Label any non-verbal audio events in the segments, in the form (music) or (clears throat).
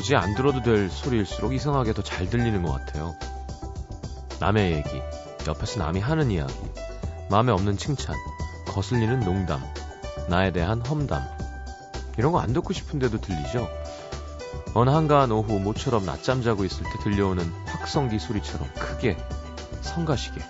굳이 안 들어도 될 소리일수록 이상하게 더 잘 들리는 것 같아요. 남의 얘기, 옆에서 남이 하는 이야기, 마음에 없는 칭찬, 거슬리는 농담, 나에 대한 험담. 이런 거 안 듣고 싶은데도 들리죠? 어느 한가한 오후 모처럼 낮잠 자고 있을 때 들려오는 확성기 소리처럼 크게 성가시게.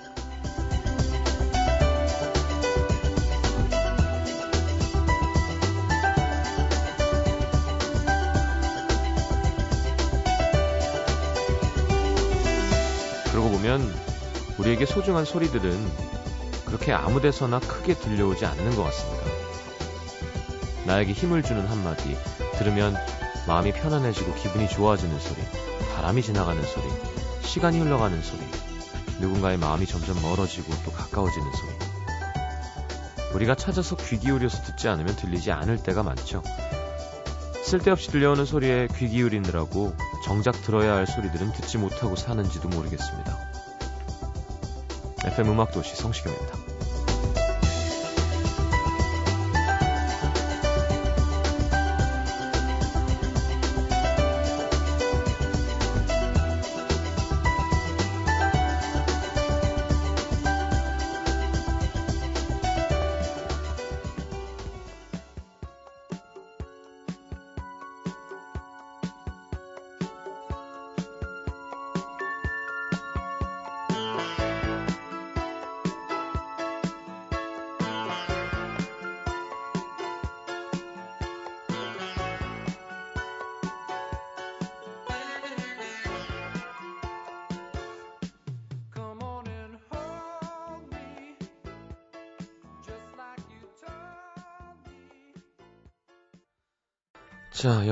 우리에게 소중한 소리들은 그렇게 아무 데서나 크게 들려오지 않는 것 같습니다. 나에게 힘을 주는 한마디, 들으면 마음이 편안해지고 기분이 좋아지는 소리, 바람이 지나가는 소리, 시간이 흘러가는 소리, 누군가의 마음이 점점 멀어지고 또 가까워지는 소리. 우리가 찾아서 귀 기울여서 듣지 않으면 들리지 않을 때가 많죠. 쓸데없이 들려오는 소리에 귀 기울이느라고 정작 들어야 할 소리들은 듣지 못하고 사는지도 모르겠습니다. FM 음악도시 성시경입니다.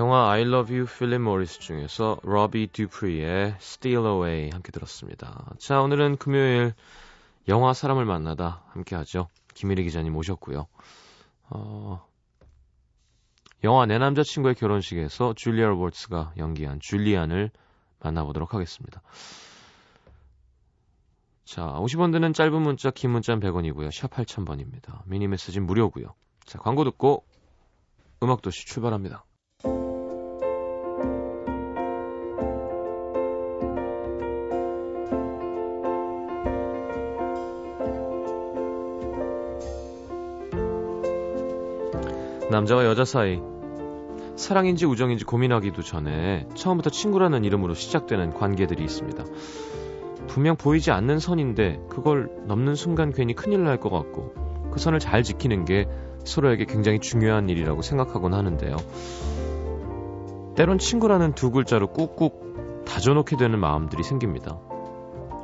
영화 I Love You, 필립 모리스 중에서 로비 듀프리의 Steal Away 함께 들었습니다. 자, 오늘은 금요일 영화 사람을 만나다 함께 하죠. 김일희 기자님 모셨고요. 어, 영화 내 남자친구의 결혼식에서 줄리아 로버츠가 연기한 줄리안을 만나보도록 하겠습니다. 자, 50원 드는 짧은 문자, 긴 문자는 100원이고요. 샵 8000번입니다. 미니 메시지는 무료고요. 자, 광고 듣고 음악도시 출발합니다. 남자와 여자 사이 사랑인지 우정인지 고민하기도 전에 처음부터 친구라는 이름으로 시작되는 관계들이 있습니다. 분명 보이지 않는 선인데 그걸 넘는 순간 괜히 큰일 날 것 같고 그 선을 잘 지키는 게 서로에게 굉장히 중요한 일이라고 생각하곤 하는데요. 때론 친구라는 두 글자로 꾹꾹 다져놓게 되는 마음들이 생깁니다.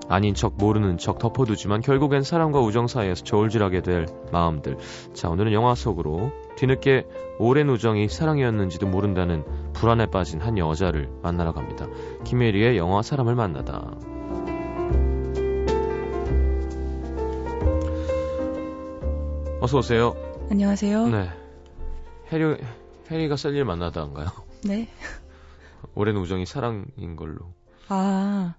아닌 척 모르는 척 덮어두지만 결국엔 사랑과 우정 사이에서 저울질하게 될 마음들. 자, 오늘은 영화 속으로 뒤늦게 오랜 우정이 사랑이었는지도 모른다는 불안에 빠진 한 여자를 만나러 갑니다. 김혜리의 영화 사람을 만나다. 어서 오세요. 안녕하세요. 네. 해리 해리가 샐리를 만나다인가요? 네. (laughs) 오랜 우정이 사랑인 걸로 아,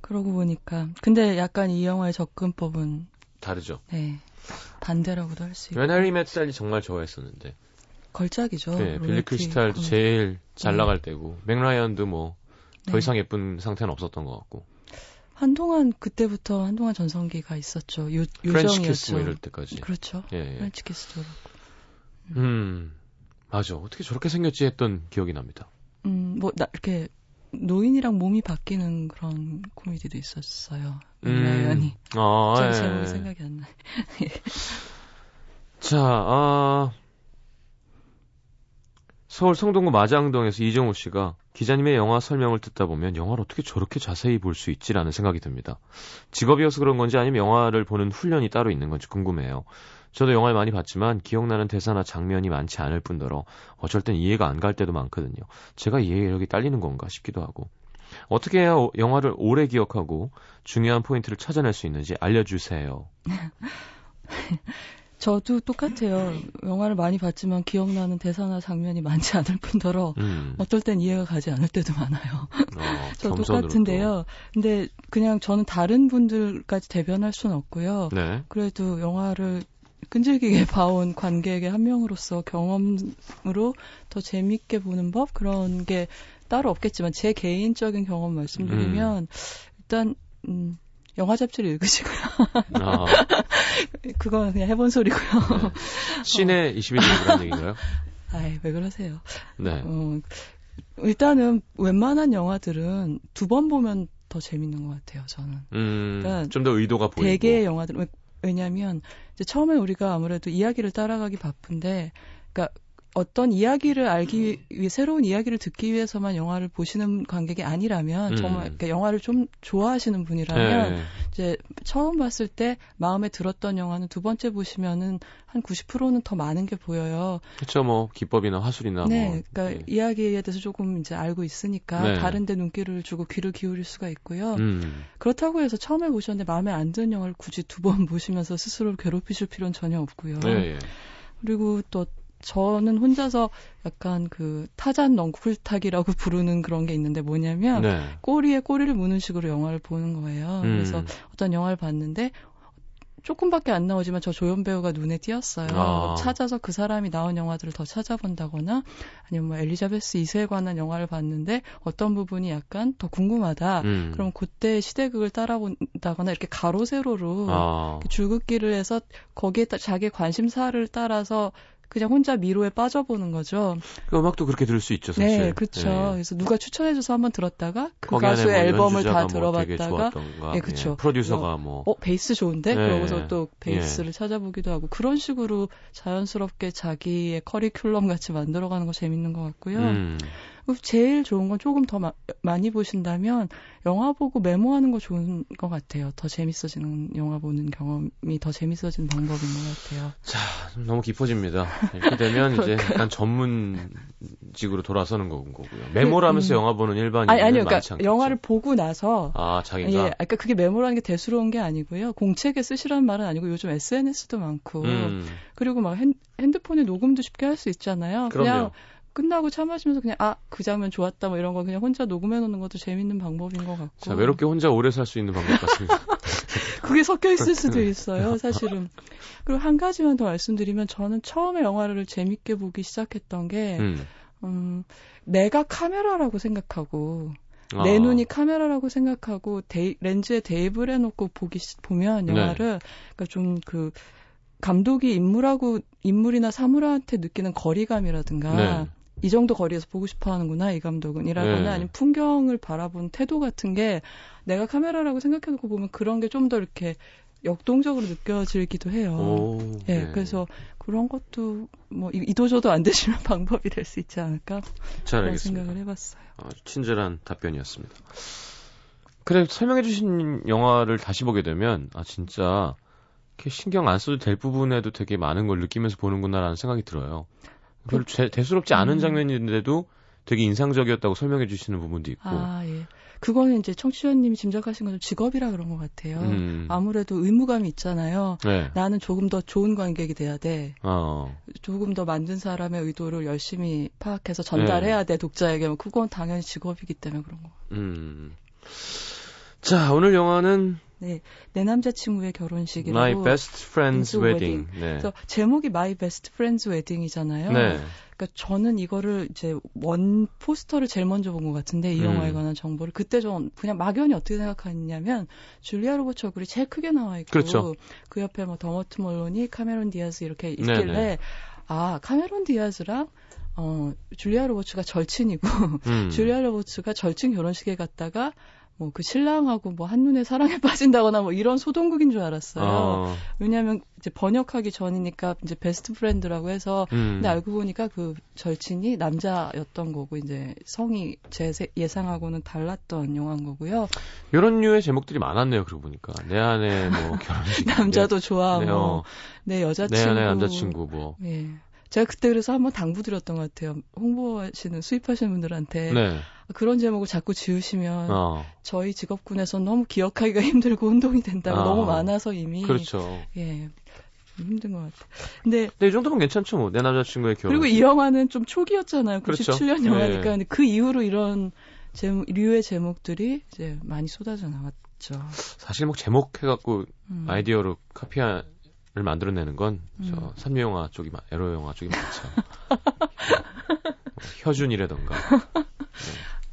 그러고 보니까. 근데 약간 이 영화의 접근법은, 다르죠. 네. 반대라고도 할 수 있고. 맷 샐리 정말 좋아했었는데. 걸작이죠. 네, 빌리 크리스탈도. 제일 잘 네. 나갈 때고 맥라이언도 뭐더 네. 이상 예쁜 상태는 없었던 것 같고 한동안, 그때부터 한동안 전성기가 있었죠. 유, French Kiss. 뭐 이럴 때까지 그렇죠. 예, 예. French Kiss도 그렇고. 음 맞아 어떻게 저렇게 생겼지 했던 기억이 납니다 음, 뭐, 나, 이렇게, 노인이랑 몸이 바뀌는 그런 코미디도 있었어요. 라이언이. 아, 제 예. 제목이 생각이 안 나. (laughs) 자, 아, 서울 성동구 마장동에서 이정우 씨가 기자님의 영화 설명을 듣다 보면 영화를 어떻게 저렇게 자세히 볼 수 있지라는 생각이 듭니다. 직업이어서 그런 건지 아니면 영화를 보는 훈련이 따로 있는 건지 궁금해요. 저도 영화를 많이 봤지만 기억나는 대사나 장면이 많지 않을 뿐더러 어쩔 땐 이해가 안 갈 때도 많거든요. 제가 이해력이 딸리는 건가 싶기도 하고. 어떻게 해야 오- 영화를 오래 기억하고 중요한 포인트를 찾아낼 수 있는지 알려주세요. (laughs) 저도 똑같아요. 영화를 많이 봤지만 기억나는 대사나 장면이 많지 않을 뿐더러 음, 어떨 땐 이해가 가지 않을 때도 많아요. 어, (laughs) 저 똑같은데요. 근데 그냥 저는 다른 분들까지 대변할 수는 없고요. 또. 네. 그래도 영화를 끈질기게 봐온 관객의 한 명으로서 경험으로 더 재밌게 보는 법 그런 게 따로 없겠지만 제 개인적인 경험 말씀드리면 일단 음, 영화 잡지를 읽으시고요. 아, (laughs) 그건 그냥 해본 소리고요. 네. 시내 21세기라는 얘기인가요? (laughs) 아이 왜 그러세요? 네. 어, 일단은 웬만한 영화들은 두 번 보면 더 재밌는 것 같아요. 저는. 음, 그러니까 좀더 의도가 보이고. 대개의 영화들 왜- 왜냐하면 이제 처음에 우리가 아무래도 이야기를 따라가기 바쁜데, 그러니까 어떤 이야기를 알기 위해 새로운 이야기를 듣기 위해서만 영화를 보시는 관객이 아니라면 음. 정말 그러니까 영화를 좀 좋아하시는 분이라면 네. 이제 처음 봤을 때 마음에 들었던 영화는 두 번째 보시면은 한 90%는 더 많은 게 보여요. 그쵸, 뭐, 기법이나 화술이나 네, 뭐. 그러니까 예. 이야기에 대해서 조금 이제 알고 있으니까 네. 다른 데 눈길을 주고 귀를 기울일 수가 있고요. 음, 그렇다고 해서 처음에 보셨는데 마음에 안 드는 영화를 굳이 두 번 (laughs) 보시면서 스스로를 괴롭히실 필요는 전혀 없고요. 예, 예. 그리고 또 저는 혼자서 약간 그 타잔 넝쿨타기라고 (laughs) 부르는 그런 게 있는데 뭐냐면 네. 꼬리에 꼬리를 무는 식으로 영화를 보는 거예요. 음. 그래서 어떤 영화를 봤는데 조금밖에 안 나오지만 저 조연 배우가 눈에 띄었어요. 아. 찾아서 그 사람이 나온 영화들을 더 찾아본다거나 아니면 뭐 엘리자베스 2세에 관한 영화를 봤는데 어떤 부분이 약간 더 궁금하다. 음. 그럼 그때 시대극을 따라본다거나 이렇게 가로 세로로 아, 줄긋기를 해서 거기에 따, 자기 관심사를 따라서 그냥 혼자 미로에 빠져보는 거죠. 그 음악도 그렇게 들을 수 있죠, 사실. 네, 그렇죠. 예. 그래서 누가 추천해줘서 한번 들었다가 그 가수의 뭐 앨범을 다뭐 들어봤다가 좋았던가, 예, 그쵸. 프로듀서가 뭐 어 베이스 좋은데 네. 그러고서 또 베이스를 찾아보기도 하고 그런 식으로 자연스럽게 자기의 커리큘럼 같이 만들어가는 거 재밌는 것 같고요. 음, 제일 좋은 건 조금 더 마- 많이 보신다면 영화 보고 메모하는 거 좋은 것 같아요. 더 재밌어지는 영화 보는 경험이 더 재밌어지는 방법인 것 같아요. 좀 너무 깊어집니다. 이렇게 되면 이제 약간 전문직으로 돌아서는 거- 거고요. 메모를 하면서 음. 영화 보는 일반인은 아니 아니요, 그러니까. 영화를 보고 나서 아 자기가 예, 그러니까 그게 메모라는 게 대수로운 게 아니고요. 공책에 쓰시라는 말은 아니고 요즘 SNS도 많고 음, 그리고 막 핸, 핸드폰에 녹음도 쉽게 할 수 있잖아요. 그냥 그럼요. 끝나고 차 마시면서 그냥 아 그 장면 좋았다 뭐 이런 거 그냥 혼자 녹음해 놓는 것도 재밌는 방법인 것 같고. 자 외롭게 혼자 오래 살 수 있는 방법 같습니다. (laughs) 그게 섞여 있을 수도 있어요, 사실은. 그리고 한 가지만 더 말씀드리면 저는 처음에 영화를 재밌게 보기 시작했던 게 음. 음, 내가 카메라라고 생각하고 아, 내 눈이 카메라라고 생각하고 데이- 렌즈에 대입을 해놓고 보기 시- 보면 네. 영화를 그러니까 좀그 감독이 인물하고 인물이나 사물한테 느끼는 거리감이라든가 네. 이 정도 거리에서 보고 싶어 하는구나 이 감독은 이라거나 네. 아니면 풍경을 바라본 태도 같은 게 내가 카메라라고 생각해놓고 보면 그런 게 좀 더 이렇게 역동적으로 느껴지기도 해요. 오, 예, 네. 그래서 그런 것도 뭐 이- 이도저도 안 되시면 (laughs) 방법이 될 수 있지 않을까 잘 그런 알겠습니다. 생각을 해봤어요. 아주 친절한 답변이었습니다. 그래 설명해주신 영화를 다시 보게 되면 아 진짜 이렇게 신경 안 써도 될 부분에도 되게 많은 걸 느끼면서 보는구나라는 생각이 들어요. 별로 제- 대수롭지 않은 음. 장면인데도 되게 인상적이었다고 설명해 주시는 부분도 있고. 아, 예. 그거는 이제 청취자님이 짐작하신 것처럼 직업이라 그런 것 같아요. 음. 아무래도 의무감이 있잖아요. 네. 나는 조금 더 좋은 관객이 돼야 돼. 어. 조금 더 만든 사람의 의도를 열심히 파악해서 전달해야 돼, 독자에게. 뭐 그건 당연히 직업이기 때문에 그런 거. 음. 자 오늘 영화는 네. 내 남자친구의 결혼식이라고. My Best Friend's Wedding. 네. 그래서 제목이 My Best Friend's Wedding이잖아요. 네. 그러니까 저는 이거를 이제 원 포스터를 제일 먼저 본 것 같은데 이 음. 영화에 관한 정보를 그때 좀 그냥 막연히 어떻게 생각했냐면 줄리아 로버츠 얼굴이 제일 크게 나와 있고 그렇죠. 그 옆에 뭐 더머트 몰로니 카메론 디아즈 이렇게 네네. 있길래 아 카메론 디아즈랑 어 줄리아 로버츠가 절친이고 음. (laughs) 줄리아 로버츠가 절친 결혼식에 갔다가 뭐 그 신랑하고 뭐 한눈에 사랑에 (laughs) 빠진다거나 뭐 이런 소동극인 줄 알았어요. 어. 왜냐하면 이제 번역하기 전이니까 이제 best friend라고 해서 음. 근데 알고 보니까 그 절친이 남자였던 거고 이제 성이 제 세- 예상하고는 달랐던 영화인 거고요. 이런 류의 제목들이 많았네요. 그러고 보니까 내 안에 뭐 (laughs) 결혼식 남자도 좋아, 네, 뭐, 어, 내내 여자친구. 안에 남자친구 뭐 예. 제가 그때 그래서 한번 당부드렸던 것 같아요. 홍보하시는, 수입하시는 분들한테. 네. 그런 제목을 자꾸 지으시면 어. 저희 직업군에서 너무 기억하기가 힘들고 운동이 된다고 아, 너무 많아서 이미. 그렇죠. 예. 힘든 것 같아요. 근데 근데 이 정도면 괜찮죠. 뭐. 내 남자친구의 결혼. 그리고 이 영화는 좀 초기였잖아요. 그렇죠. 97년 영화니까. 예. 근데 그 이후로 이런 제목, 류의 제목들이 이제 많이 쏟아져 나왔죠. 사실 뭐 제목 해갖고 음. 아이디어로 카피를 만들어내는 건저 음. 삼류 영화 쪽이 많- 에로 영화 쪽이 많죠. (laughs) 뭐 혀준이라던가. (laughs)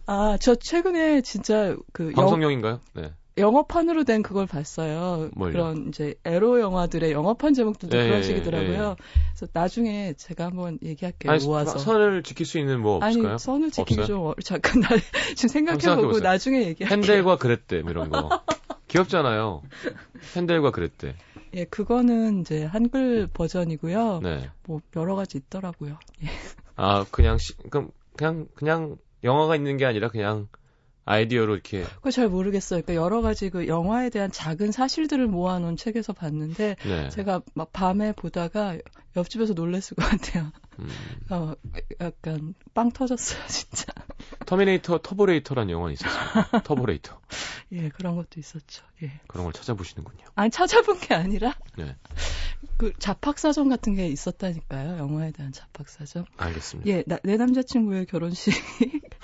아, 저 최근에 진짜 그 영, 방송용인가요? 네. 영어판으로 된 그걸 봤어요. 뭘요? 그런 이제 에로 영화들의 영어판 제목들도 예, 그런 예, 식이더라고요. 그래서 나중에 제가 한번 얘기할게요. 아니, 모아서. 선을 지킬 수 있는 뭐 없을까요? 아니 선을 지키기? 좀 잠깐 나 지금 생각해보고. 나중에 얘기할게요. 헨델과 그랬대 뭐 이런 거. 귀엽잖아요. 헨델과 그랬대. 예, 그거는 이제 한글 버전이고요. 네. 뭐 여러 가지 있더라고요. 예. 아 그냥 시, 그럼 그냥 그냥 영화가 있는 게 아니라 그냥 아이디어로 이렇게 그거 잘 모르겠어요. 그러니까 여러 가지 그 영화에 대한 작은 사실들을 모아놓은 책에서 봤는데 네. 제가 막 밤에 보다가 옆집에서 놀랬을 것 같아요. 음, (laughs) 어, 약간 빵 터졌어요, (laughs) 진짜. 터미네이터 터보레이터라는 영화는 있었어요. 터보레이터 (laughs) 예, 그런 것도 있었죠. 예. 그런 걸 찾아보시는군요. 아니 찾아본 게 아니라 네. 그 잡학사전 같은 게 있었다니까요. 영화에 대한 잡학사전. 알겠습니다. 예, 나- 내 남자친구의 결혼식. (laughs)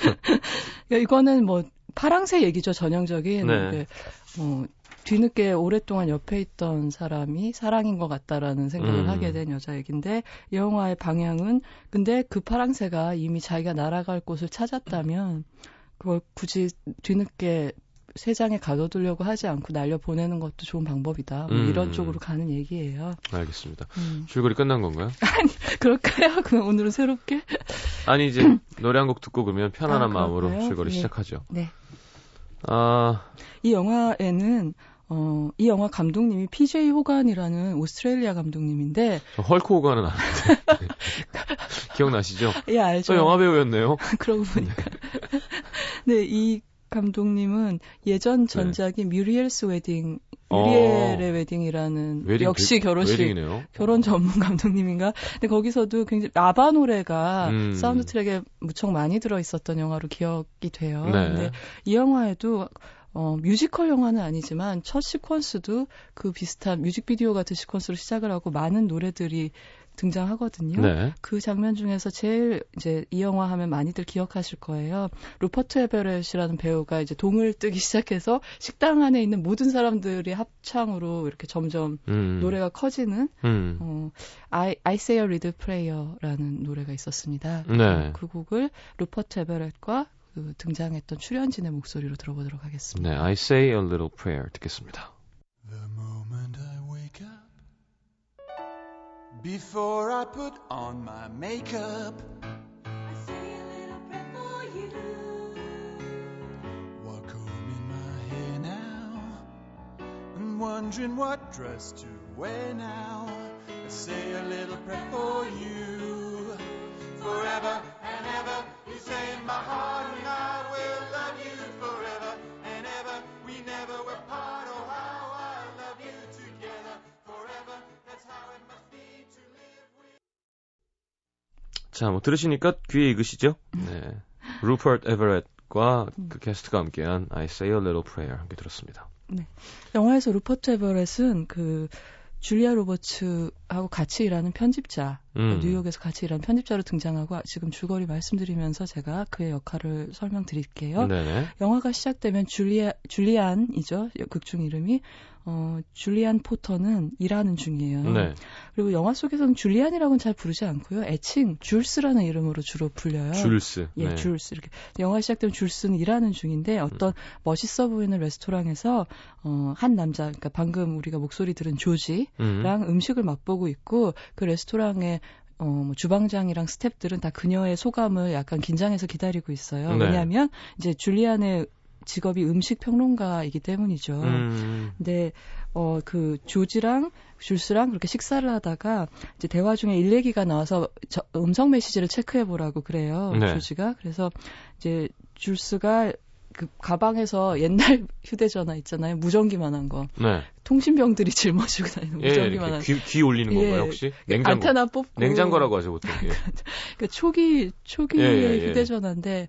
그러니까 이거는 뭐 파랑새 얘기죠, 전형적인. 네. 그, 뭐 뒤늦게 오랫동안 옆에 있던 사람이 사랑인 것 같다라는 생각을 음. 하게 된 여자 얘기인데 이 영화의 방향은 근데 그 파랑새가 이미 자기가 날아갈 곳을 찾았다면 그걸 굳이 뒤늦게 세장에 가둬두려고 하지 않고 날려 보내는 것도 좋은 방법이다. 뭐 음. 이런 쪽으로 가는 얘기예요. 알겠습니다. 음. 줄거리 끝난 건가요? (laughs) 그럴까요? (laughs) 그럼 오늘은 새롭게? 아니 이제 (laughs) 노래 한 곡 듣고 그러면 편안한 아, 마음으로? 줄거리 예. 시작하죠. 네. 아 이 영화에는 어, 이 영화 감독님이 PJ 호간이라는 오스트레일리아 감독님인데 저 헐크 호건은 아는데 기억나시죠? 예 알죠. 저 영화 배우였네요. 그러고 보니까 네, 이 감독님은 예전 전작인 Muriel's Wedding 뮤리엘의 Wedding이라는 네. 어. 웨딩 역시 그- 결혼식 wedding이네요. 결혼 전문 감독님인가? 근데 거기서도 굉장히 아바 노래가 음. 사운드 트랙에 무척 많이 들어 있었던 영화로 기억이 돼요. 네. 근데 이 영화에도 어, 뮤지컬 영화는 아니지만 첫 시퀀스도 그 비슷한 뮤직비디오 같은 시퀀스로 시작을 하고 많은 노래들이 등장하거든요. 네. 그 장면 중에서 제일 이제 이 영화 하면 많이들 기억하실 거예요. 루퍼트 에베렛이라는 배우가 이제 운을 떼기 시작해서 식당 안에 있는 모든 사람들이 합창으로 이렇게 점점 음. 노래가 커지는 음. 어, I, I Say a Little Prayer라는 노래가 있었습니다. 네. 그 곡을 루퍼트 에베렛과 그 등장했던 출연진의 목소리로 들어보도록 하겠습니다. 네. I say a little prayer 듣겠습니다. Before I put on my makeup, I say a little prayer for you. walk home in my hair now, and wondering what dress to wear now. I say a little prayer for you, forever and ever. You say in my heart, and I will love you forever and ever. We never were part. 자, 뭐 들으시니까 귀에 익으시죠? 네. 루퍼트 에버렛과 그 게스트가 함께한 I say a little prayer 함께 들었습니다. 영화에서 루퍼트 에버렛은 그 줄리아 로버츠하고 같이 일하는 편집자, 음. 뉴욕에서 같이 일하는 편집자로 등장하고 지금 줄거리 말씀드리면서 제가 그의 역할을 설명드릴게요. 네네. 영화가 시작되면 줄리아, 줄리안이죠. 극중 이름이. 어, 줄리안 포터는 일하는 중이에요. 네. 그리고 영화 속에서는 줄리안이라고는 잘 부르지 않고요. 애칭 줄스라는 이름으로 주로 불려요. 줄스. 예, 네. 줄스 이렇게 영화 시작되면 줄스는 일하는 중인데 어떤 멋있어 보이는 레스토랑에서 어, 한 남자, 그러니까 방금 우리가 목소리 들은 조지랑 음. 음식을 맛보고 있고 그 레스토랑에 어, 뭐 주방장이랑 스탭들은 다 그녀의 소감을 약간 긴장해서 기다리고 있어요. 네. 왜냐하면 이제 줄리안의 직업이 음식 평론가이기 때문이죠. 음. 근데 어 그 조지랑 줄스랑 그렇게 식사를 하다가 이제 대화 중에 일 얘기가 나와서 저, 음성 메시지를 체크해 보라고 그래요. 네. 조지가 그래서 이제 줄스가 그 가방에서 옛날 (laughs) 휴대전화 있잖아요. 무전기만한 거. 네. 통신병들이 (laughs) 짊어지고 다니는 예, 무전기만한 이렇게 귀, 귀 올리는 예. 건가요, 혹시? 냉장고. 안테나 뽑고 냉장고라고 하죠, 보통. 예. (laughs) 그러니까 초기 초기의 예, 예, 예. 휴대전화인데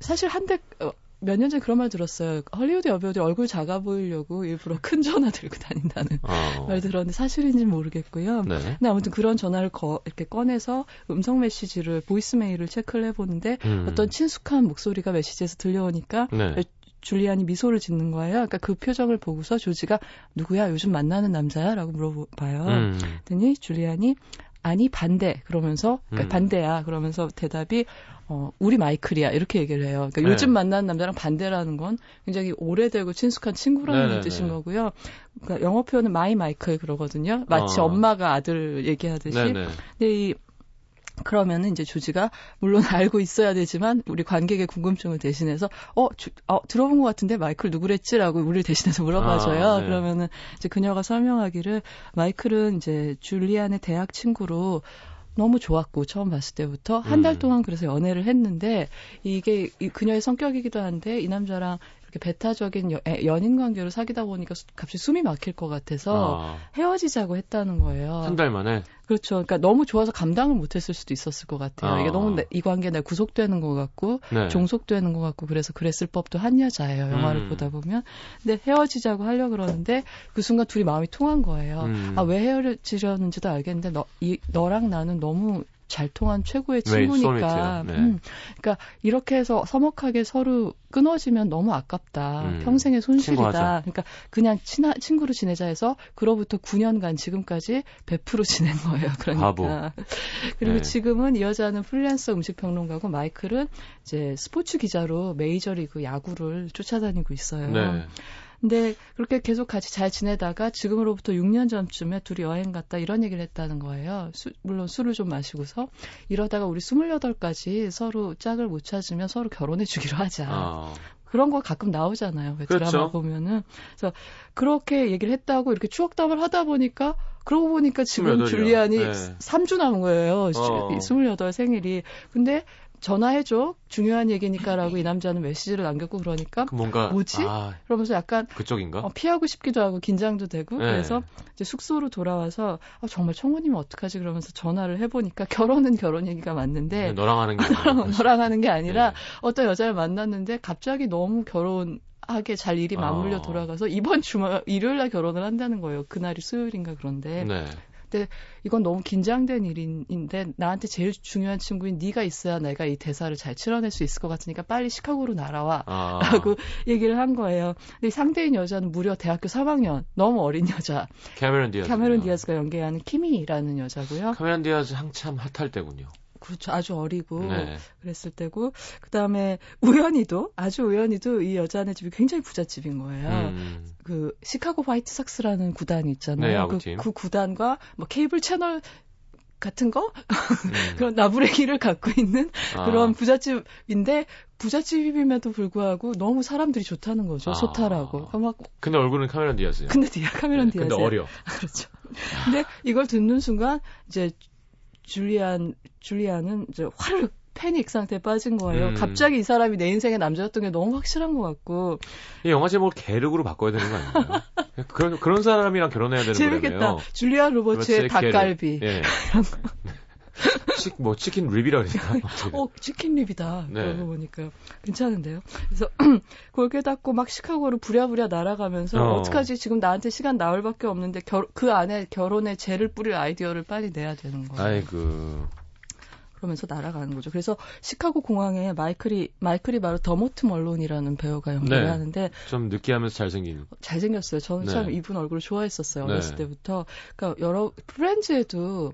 사실 한대 어, 몇 년 전에 그런 말 들었어요. 헐리우드 여배우들 얼굴 작아 보이려고 일부러 (laughs) 큰 전화 들고 다닌다는 어. 말 들었는데 사실인지 는 모르겠고요. 네. 근데 아무튼 그런 전화를 거, 이렇게 꺼내서 음성 메시지를 voicemail을 체크를 해보는데 음. 어떤 친숙한 목소리가 메시지에서 들려오니까 네. 줄리안이 미소를 짓는 거예요. 그러니까 그 표정을 보고서 조지가 누구야 요즘 만나는 남자야?라고 물어봐요. 음. 그랬더니 줄리안이 아니 반대 그러면서 그러니까 음. 반대야 그러면서 대답이 어, 우리 마이클이야. 이렇게 얘기를 해요. 그러니까 네. 요즘 만나는 남자랑 반대라는 건 굉장히 오래되고 친숙한 친구라는 네네네. 뜻인 거고요. 그러니까 영어 표현은 my 마이클 그러거든요. 마치 어. 엄마가 아들 얘기하듯이. 네네. 근데 이 그러면은 이제 조지가 물론 (laughs) 알고 있어야 되지만 우리 관객의 궁금증을 대신해서 어, 주- 어, 들어본 것 같은데 마이클 누구랬지라고 우리를 대신해서 물어봐줘요. 아, 네. 그러면은 이제 그녀가 설명하기를 마이클은 이제 줄리안의 대학 친구로 너무 좋았고 처음 봤을 때부터 한달 음. 동안 그래서 연애를 했는데 이게 이 그녀의 성격이기도 한데 이 남자랑 이렇게 배타적인 여- 에- 연인 관계로 사귀다 보니까 수- 갑자기 숨이 막힐 것 같아서 아, 헤어지자고 했다는 거예요. 한 달 만에 그렇죠. 그러니까 너무 좋아서 감당을 못했을 수도 있었을 것 같아요. 아. 이게 너무 내- 이 관계 내 구속되는 것 같고 네. 종속되는 것 같고 그래서 그랬을 법도 한 여자예요. 영화를 음. 보다 보면. 근데 헤어지자고 하려 그러는데 그 순간 둘이 마음이 통한 거예요. 음. 아왜 헤어지려는지도 알겠는데 너 이, 너랑 나는 너무 잘 통한 최고의 네, 친구니까. 소울메이트예요. 네. 음, 그러니까 이렇게 해서 서먹하게 서로 끊어지면 너무 아깝다. 음, 평생의 손실이다. 친구하자. 그러니까 그냥 친하, 친구로 지내자 해서 그로부터 9년간 지금까지 100% (laughs) 지낸 거예요. 그러니까. 바보. 그리고 네. 지금은 이 여자는 프리랜서 음식 평론가고 마이클은 이제 스포츠 기자로 메이저리그 야구를 쫓아다니고 있어요. 네. 근데 그렇게 계속 같이 잘 지내다가 지금으로부터 6년 전쯤에 둘이 여행 갔다 이런 얘기를 했다는 거예요. 수- 물론 술을 좀 마시고서 이러다가 우리 28까지 서로 짝을 못 찾으면 서로 결혼해 주기로 하자. 아, 그런 거 가끔 나오잖아요. 왜 그렇죠. 드라마 보면은. 그래서 그렇게 얘기를 했다고 이렇게 추억담을 하다 보니까 그러고 보니까 지금 28이요. 줄리안이 네. 3주 남은 거예요. 어. 28 생일이. 근데 전화해줘. 중요한 얘기니까 라고 이 남자는 메시지를 남겼고 그러니까 그 뭔가 뭐지? 아, 그러면서 약간 그쪽인가? 어, 피하고 싶기도 하고 긴장도 되고 네. 그래서 이제 숙소로 돌아와서 아, 정말 청혼이면 어떡하지 그러면서 전화를 해보니까 결혼은 결혼 얘기가 맞는데 네, 너랑 하는 게 너랑, 아니라 (laughs) 너랑 하는 게 아니라 네. 어떤 여자를 만났는데 갑자기 너무 결혼 하게 잘 일이 맞물려 어. 돌아가서 이번 주말 일요일 날 결혼을 한다는 거예요. 그날이 수요일인가 그런데 네. 이건 너무 긴장된 일인데 나한테 제일 중요한 친구인 네가 있어야 내가 이 대사를 잘 치러낼 수 있을 것 같으니까 빨리 시카고로 날아와. 아, 라고 얘기를 한 거예요. 근데 상대인 여자는 무려 대학교 3학년, 너무 어린 여자. 캐메론 디아즈. 캐메론 디아즈가 연기하는 키미라는 여자고요. 캐메론 디아즈 한참 핫할 때군요. 그렇죠. 아주 어리고 네. 그랬을 때고 그다음에 우연히도 아주 우연히도 이 여자네 집이 굉장히 부잣집인 거예요. 음, 그 시카고 화이트삭스라는 구단이 있잖아요. 네, 그. 그 구단과 뭐 케이블 채널 같은 거 음. (laughs) 그런 나부레기를 갖고 있는 아, 그런 부잣집인데 부잣집임에도 불구하고 너무 사람들이 좋다는 거죠. 아. 소탈하고. 그러니까 막 근데 얼굴은 캐메론 디아즈예요. 근데 디아 카메론 네, 디아즈. 근데 어려. (laughs) 그렇죠. 근데 이걸 듣는 순간 이제 줄리안 줄리안은 이제 화를 패닉 상태에 빠진 거예요. 음. 갑자기 이 사람이 내 인생의 남자였던 게 너무 확실한 것 같고 이 영화 제목을 게르그로 바꿔야 되는 거 아닌가요? 그런 그런 사람이랑 결혼해야 되는 재밌겠다. 거라며요. 줄리안 로버츠의 닭갈비. 예. (laughs) 치, 뭐 치킨 립이라 그랬나? (laughs) 어, 치킨 립이다. 네. 그러고 보니까 괜찮은데요. 그래서 (clears throat) 그걸 깨닫고 막 시카고로 부랴부랴 날아가면서 어. 어. 떡하지 지금 나한테 시간 나흘밖에 없는데 결, 그 안에 결혼에 죄를 뿌릴 아이디어를 빨리 내야 되는 거예요. 아이고. 그러면서 날아가는 거죠. 그래서 시카고 공항에 마이클이 마이클이 바로 더모트 멀론이라는 배우가 연기를 네. 하는데 좀 느끼하면서 잘생긴. 잘생겼어요. 저는 네. 참 이분 얼굴을 좋아했었어요. 네. 어렸을 때부터. 그러니까 여러 프렌즈에도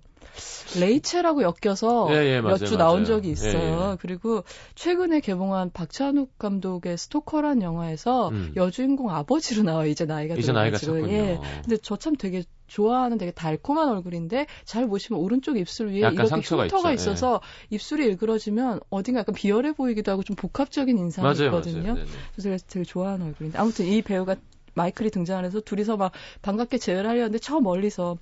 레이첼하고 엮여서 예, 예, 몇 주 나온. 적이 있어요. 예, 예. 그리고 최근에 개봉한 박찬욱 감독의 스토커란 영화에서 음. 여주인공 아버지로 나와 이제 나이가 이제 나이가. 찼군요. 예. 근데 저 참 되게 좋아하는 되게 달콤한 얼굴인데 잘 보시면 오른쪽 입술 위에 이렇게 상처가 흉터가 있죠. 예. 있어서 입술이 일그러지면 어딘가 약간 비열해 보이기도 하고 좀 복합적인 인상이 맞아요, 있거든요. 맞아요. 네네. 그래서 제가 되게 좋아하는 얼굴인데 아무튼 이 배우가 마이클이 등장을 해서 둘이서 막 반갑게 재회를 하려는데 저 멀리서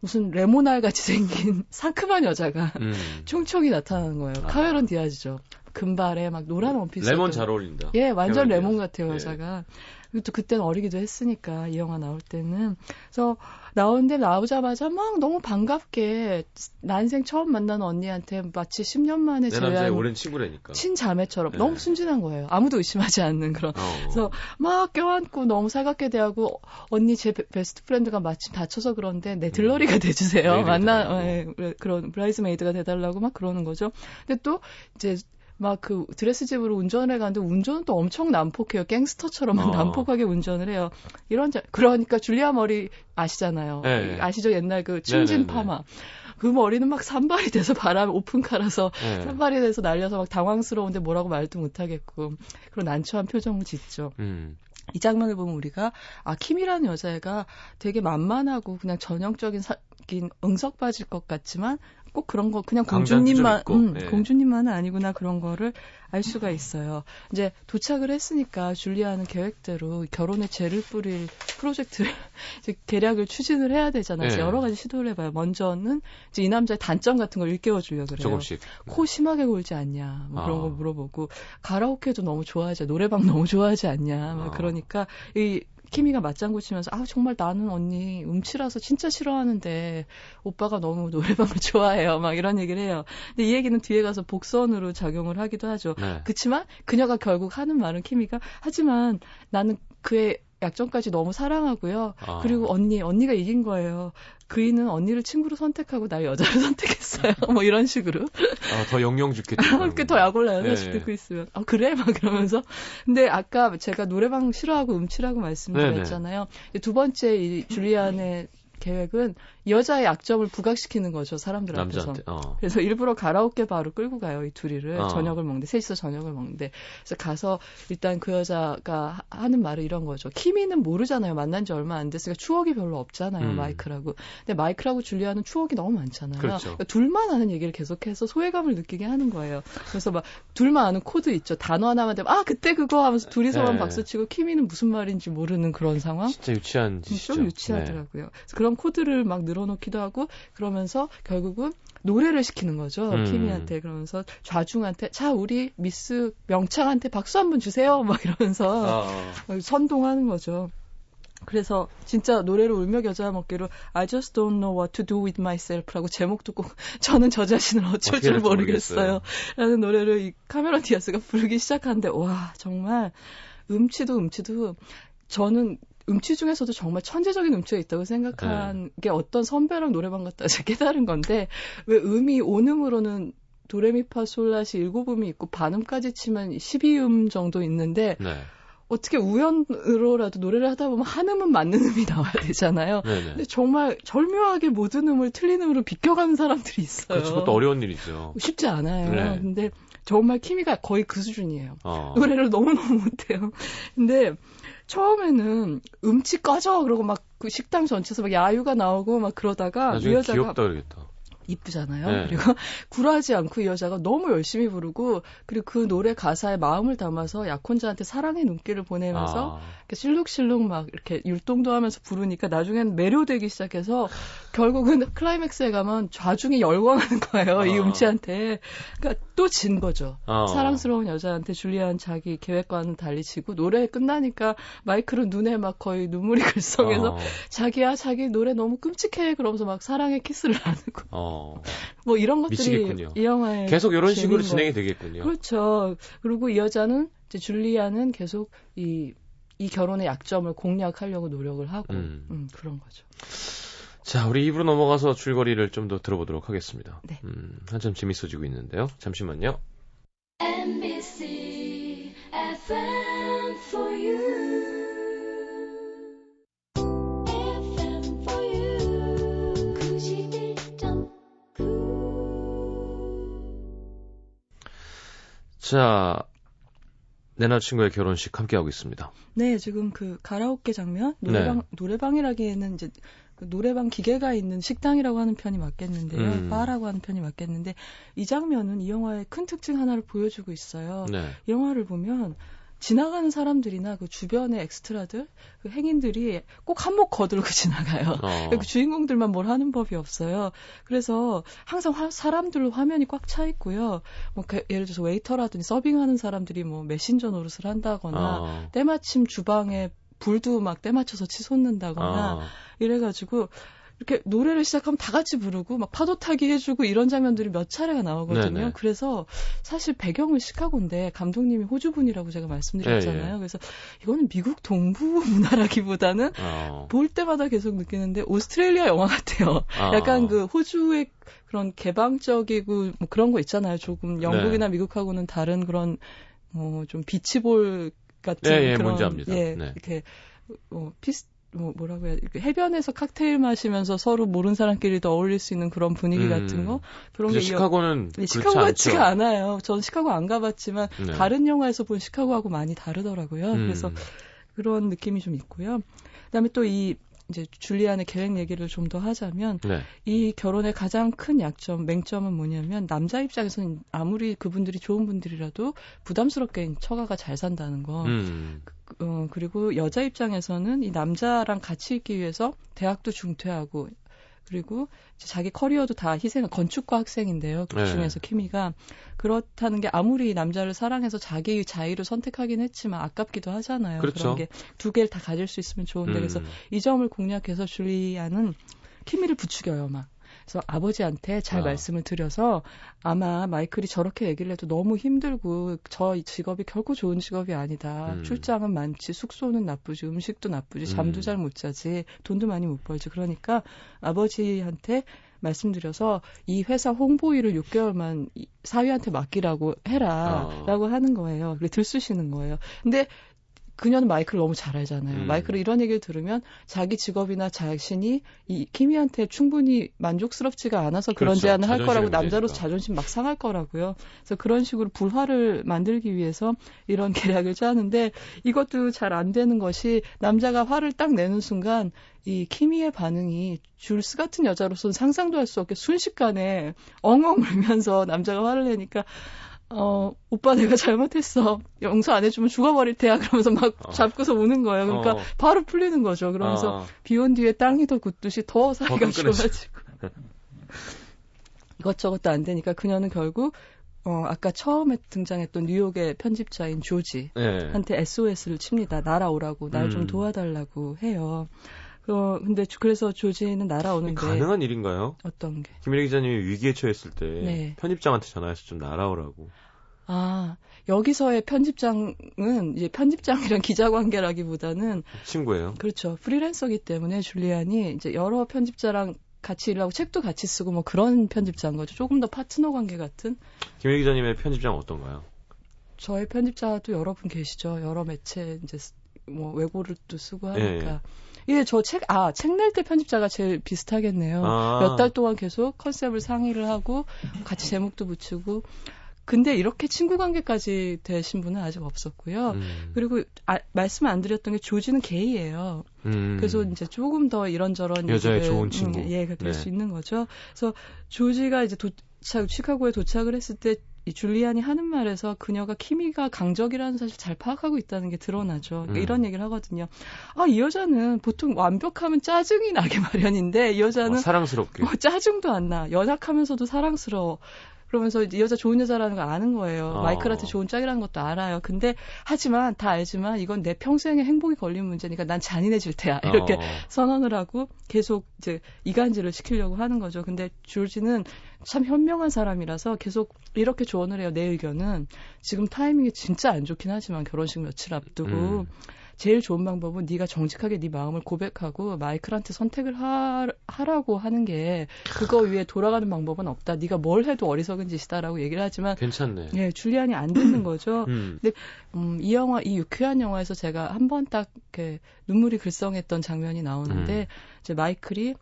무슨 레모나 같이 생긴 (laughs) 상큼한 여자가 음. 총총이 나타나는 거예요. 아. 카메론 디아즈죠. 금발에 막 노란 원피스. 레몬 잘 어울린다. 예, 완전 레몬 디아즈. 같아요, 예. 여자가. 그리고 또 그때는 어리기도 했으니까, 이 영화 나올 때는. 그래서 나오는데 나오자마자 막 너무 반갑게 난생 처음 만난 언니한테 마치 10년 만에 내 재회한 오랜 친구라니까. 친자매처럼 네. 너무 순진한 거예요. 아무도 의심하지 않는 그런. 어. 그래서 막 껴안고 너무 살갑게 대하고 언니 제 베- best friend가 마침 다쳐서 그런데 내 들러리가 돼주세요. maid가 만나 그래, 그런 bridesmaid가 돼달라고 막 그러는 거죠. 근데 또 이제 막 그 드레스 집으로 운전을 가는데 운전은 또 엄청 난폭해요. gangster처럼 막 어. 난폭하게 운전을 해요. 이런 자, 그러니까 줄리아 머리 아시잖아요. 네. 아시죠? 옛날 그 층진 네네네. 파마. 그 머리는 막 산발이 돼서 바람 오픈카라서 네. 산발이 돼서 날려서 막 당황스러운데 뭐라고 말도 못하겠고 그런 난처한 표정을 짓죠. 음. 이 장면을 보면 우리가 아 킴이라는 여자애가 되게 만만하고 그냥 전형적인 사, 긴 응석 빠질 것 같지만 꼭 그런 거 그냥 공주님만 음, 예. 공주님만은 아니구나 그런 거를 알 수가 있어요. 이제 도착을 했으니까 줄리아는 계획대로 결혼에 죄를 뿌릴 프로젝트를 (laughs) 이제 계략을 추진을 해야 되잖아요. 예. 여러 가지 시도를 해봐요. 먼저는 이제 이 남자의 단점 같은 걸 일깨워 주려고 그래요. 조금씩. 코 심하게 골지 않냐 뭐 그런 아. 거 물어보고 가라오케도 너무 좋아하지 노래방 (laughs) 너무 좋아하지 않냐 막 아. 그러니까 이 키미가 맞장구 치면서 아 정말 나는 언니 음치라서 진짜 싫어하는데 오빠가 너무 노래방을 (laughs) 좋아해요. 막 이런 얘기를 해요. 근데 이 얘기는 뒤에 가서 복선으로 작용을 하기도 하죠. 네. 그치만 그녀가 결국 하는 말은 키미가 하지만 나는 그의 약점까지 너무 사랑하고요 아. 그리고 언니, 언니가 이긴 거예요. 그이는 언니를 친구로 선택하고 날 여자로 (laughs) 선택했어요. 뭐 이런 식으로. 아, 더 영영 죽겠죠. (laughs) 그렇게 더 약올라요. 네. 사실 듣고 있으면. 아, 그래? 막 그러면서. 근데 아까 제가 노래방 싫어하고 음치라고 말씀드렸잖아요. 두 번째 이 줄리안의 계획은 이 여자의 약점을 부각시키는 거죠. 사람들 앞에서. 어. 그래서 일부러 가라오케 바로 끌고 가요, 이 둘이를. 어. 저녁을 먹는데, 셋이서 저녁을 먹는데. 그래서 가서 일단 그 여자가 하- 하는 말은 이런 거죠. 키미는 모르잖아요. 만난 지 얼마 안 됐으니까 추억이 별로 없잖아요, 음. 마이크라고. 근데 마이클하고 줄리아는 추억이 너무 많잖아요. 그렇죠. 그러니까 둘만 아는 얘기를 계속해서 소외감을 느끼게 하는 거예요. 그래서 막 둘만 아는 코드 있죠. 단어 하나만 되면, 아, 그때 그거 하면서 둘이서만 네. 박수치고 키미는 무슨 말인지 모르는 그런 상황? 진짜 유치한 짓이죠. 좀 유치하더라고요. 그래서 그런 코드를 막 늘어놓기도 하고 그러면서 결국은 노래를 시키는 거죠. 음. 키미한테 그러면서 좌중한테 자 우리 미스 명창한테 박수 한번 주세요. 막 이러면서 네. 아, 아. 선동하는 거죠. 그래서 진짜 노래를 울며 겨자 먹기로 I just don't know what to do with myself라고 제목 듣고 (laughs) 저는 저 자신을 어쩔 줄 모르겠어요. 모르겠어요. 라는 노래를 이 카메론 디아스가 부르기 시작하는데 와 정말 음치도 음치도 저는 음치 중에서도 정말 천재적인 음치가 있다고 생각한 네. 게 어떤 선배랑 노래방 갔다 와서 깨달은 건데 왜 음이 온음으로는 도레미파솔라시 일곱 음이 있고 반음까지 치면 12음 정도 있는데 네. 어떻게 우연으로라도 노래를 하다 보면 한 음은 맞는 음이 나와야 되잖아요. 네네. 근데 정말 절묘하게 모든 음을 틀린 음으로 비껴가는 사람들이 있어요. 그렇죠. 그것도 어려운 일이죠. 쉽지 않아요. 네. 근데 정말 키미가 거의 그 수준이에요. 어. 노래를 너무너무 못해요. 근데 처음에는 음치 꺼져 그러고 막 그 식당 전체에서 막 야유가 나오고 막 그러다가 이 나중에 여자가 귀엽다 그러겠다. 이쁘잖아요. 네. 그리고 (laughs) 굴하지 않고 이 여자가 너무 열심히 부르고 그리고 그 노래 가사에 마음을 담아서 약혼자한테 사랑의 눈길을 보내면서 아, 이렇게 실룩실룩 막 이렇게 율동도 하면서 부르니까 나중엔 매료되기 시작해서 결국은 클라이맥스에 가면 좌중이 열광하는 거예요. 이 아. 음치한테. 그러니까 또 진 거죠. 어. 사랑스러운 여자한테 줄리안 자기 계획과는 달리 치고 노래 끝나니까 마이크로 눈에 막 거의 눈물이 (laughs) 글썽해서 어. 자기야 자기 노래 너무 끔찍해 그러면서 막 사랑의 키스를 나누고 어. 뭐 이런 것들이 미치겠군요. 이 영화의 계속 이런 식으로 진행이. 되겠군요. 그렇죠. 그리고 이 여자는 이제 줄리아는 계속 이, 이 결혼의 약점을 공략하려고 노력을 하고 음. 음, 그런 거죠. 자, 우리 입으로 넘어가서 줄거리를 좀 더 들어보도록 하겠습니다. 네. 음, 한참 재밌어지고 있는데요. 잠시만요. 자, 내 남친구의 결혼식 함께하고 있습니다. 네, 지금 그 가라오케 장면 노래방 네. 노래방이라기에는 이제 그 노래방 기계가 있는 식당이라고 하는 편이 맞겠는데요. 음. 바라고 하는 편이 맞겠는데 이 장면은 이 영화의 큰 특징 하나를 보여주고 있어요. 네. 이 영화를 보면 지나가는 사람들이나 그 주변의 엑스트라들, 그 행인들이 꼭 한몫 거들고 (laughs) 지나가요. 어. 그 주인공들만 뭘 하는 법이 없어요. 그래서 항상 화- 사람들로 화면이 꽉 차 있고요. 뭐 그- 예를 들어서 웨이터라든지 서빙하는 사람들이 뭐 메신저 노릇을 한다거나 어. 때마침 주방에 불도 막 때맞춰서 치솟는다거나 아, 이래가지고 이렇게 노래를 시작하면 다 같이 부르고 막 파도 타기 해주고 이런 장면들이 몇 차례가 나오거든요. 네네. 그래서 사실 배경은 시카고인데 감독님이 호주 분이라고 제가 말씀드렸잖아요. 예, 예. 그래서 이거는 미국 동부 (laughs) 문화라기보다는 어. 볼 때마다 계속 느끼는데 오스트레일리아 영화 같아요. 아. 약간 그 호주의 그런 개방적이고 뭐 그런 거 있잖아요. 조금 영국이나 네. 미국하고는 다른 그런 뭐좀 비치볼 같은 예, 예, 그런 뭔지 압니다. 예, 네. 이렇게 어, peace 뭐 뭐라고 해야 그 해변에서 칵테일 마시면서 서로 모르는 사람끼리도 어울릴 수 있는 그런 분위기 음. 같은 거 그런 게 시카고는 네, 그렇지 시카고 같지가 않죠. 않아요. 전 시카고 안 가봤지만 네. 다른 영화에서 본 시카고하고 많이 다르더라고요. 음. 그래서 그런 느낌이 좀 있고요. 그다음에 또이 이제 줄리안의 계획 얘기를 좀 더 하자면 네. 이 결혼의 가장 큰 약점, 맹점은 뭐냐면 남자 입장에서는 아무리 그분들이 좋은 분들이라도 부담스럽게 처가가 잘 산다는 거. 음. 어, 그리고 여자 입장에서는 이 남자랑 같이 있기 위해서 대학도 중퇴하고 그리고 자기 커리어도 다 희생, 건축과 학생인데요. 그 네. 중에서 키미가 그렇다는 게 아무리 남자를 사랑해서 자기 자의로 선택하긴 했지만 아깝기도 하잖아요. 그렇죠. 런게 두 개를 다 가질 수 있으면 좋은데 그래서 음. 이 점을 공략해서 줄리아는 키미를 부추겨요, 막. 그래서 아버지한테 잘 아. 말씀을 드려서 아마 마이클이 저렇게 얘기를 해도 너무 힘들고 저 직업이 결코 좋은 직업이 아니다. 음. 출장은 많지, 숙소는 나쁘지, 음식도 나쁘지, 잠도 음. 잘못 자지, 돈도 많이 못 벌지. 그러니까 아버지한테 말씀드려서 이 회사 홍보 일을 6개월만 이 사위한테 맡기라고 해라. 어. 라고 하는 거예요. 그래 들쑤시는 거예요. 근데 그녀는 마이클을 너무 잘 알잖아요. 음. 마이클은 이런 얘기를 들으면 자기 직업이나 자신이 이 키미한테 충분히 만족스럽지가 않아서 그런 그렇죠. 제안을 할 거라고 문제니까. 남자로서 자존심 막 상할 거라고요. 그래서 그런 식으로 불화를 만들기 위해서 이런 (laughs) 계략을 짜는데 이것도 잘 안 되는 것이 남자가 화를 딱 내는 순간 이 키미의 반응이 줄스 같은 여자로서는 상상도 할 수 없게 순식간에 엉엉 울면서 남자가 화를 내니까 어, 오빠 내가 잘못했어. 용서 안 해주면 죽어버릴 테야. 그러면서 막 어. 잡고서 우는 거예요. 그러니까 어. 바로 풀리는 거죠. 그러면서 아, 비온 뒤에 땅이 더 굳듯이 더 사이가. 좋아지고. (laughs) 이것저것도 안 되니까 그녀는 결국, 어, 아까 처음에 등장했던 뉴욕의 편집자인 조지. 네. 한테 SOS를 칩니다. 날아오라고, 날좀 음. 도와달라고 해요. 어, 근데 주- 그래서 조지는 날아오는데. 가능한 일인가요? 어떤 게? 김일희 기자님이 위기에 처했을 때 네. 편집장한테 전화해서 좀 날아오라고. 아, 여기서의 편집장은 이제 편집장이랑 (laughs) 기자 관계라기보다는 친구예요. 그렇죠. 프리랜서기 때문에 줄리안이 이제 여러 편집자랑 같이 일하고 책도 같이 쓰고 뭐 그런 편집자인 거죠. 조금 더 파트너 관계 같은. 김일희 기자님의 편집장 어떤가요? 저의 편집자도 여러 분 계시죠. 여러 매체 이제 쓰- 뭐 외고를 또 쓰고 하니까. 예, 저 책, 아, 책 낼 때 편집자가 제일 비슷하겠네요. 아. 몇달 동안 계속 컨셉을 상의를 하고 같이 제목도 붙이고. 근데 이렇게 친구 관계까지 되신 분은 아직 없었고요. 음. 그리고 아, 말씀 안 드렸던 게 조지는 게이예요. 음. 그래서 이제 조금 더 이런저런 여자의 얘기를, 좋은 친구. 음, 이해가 될 네. 수 있는 거죠. 그래서 조지가 이제 도착 시카고에 도착을 했을 때 이 줄리안이 하는 말에서 그녀가 키미가 강적이라는 사실 잘 파악하고 있다는 게 드러나죠. 그러니까 음. 이런 얘기를 하거든요. 아, 이 여자는 보통 완벽하면 짜증이 나게 (laughs) 마련인데 이 여자는 어, 사랑스럽게. 뭐 짜증도 안 나. 연약하면서도 사랑스러워. 그러면서 이 여자 좋은 여자라는 걸 아는 거예요. 어. 마이클한테 좋은 짝이라는 것도 알아요. 근데 하지만 다 알지만 이건 내 평생의 행복이 걸린 문제니까 난 잔인해질 테야. 이렇게 어. 선언을 하고 계속 이제 이간질을 시키려고 하는 거죠. 근데 줄지는 참 현명한 사람이라서 계속 이렇게 조언을 해요. 내 의견은 지금 타이밍이 진짜 안 좋긴 하지만 결혼식 며칠 앞두고 음. 제일 좋은 방법은 네가 정직하게 네 마음을 고백하고 마이클한테 선택을 하, 하라고 하는 게 그거 위에 돌아가는 방법은 없다. 네가 뭘 해도 어리석은 짓이다라고 얘기를 하지만 괜찮네. 예, 줄리안이 안 듣는 거죠. 음. 음, 이 영화, 이 유쾌한 영화에서 제가 한 번 딱 이렇게 눈물이 글썽했던 장면이 나오는데, 음. 이제 마이클이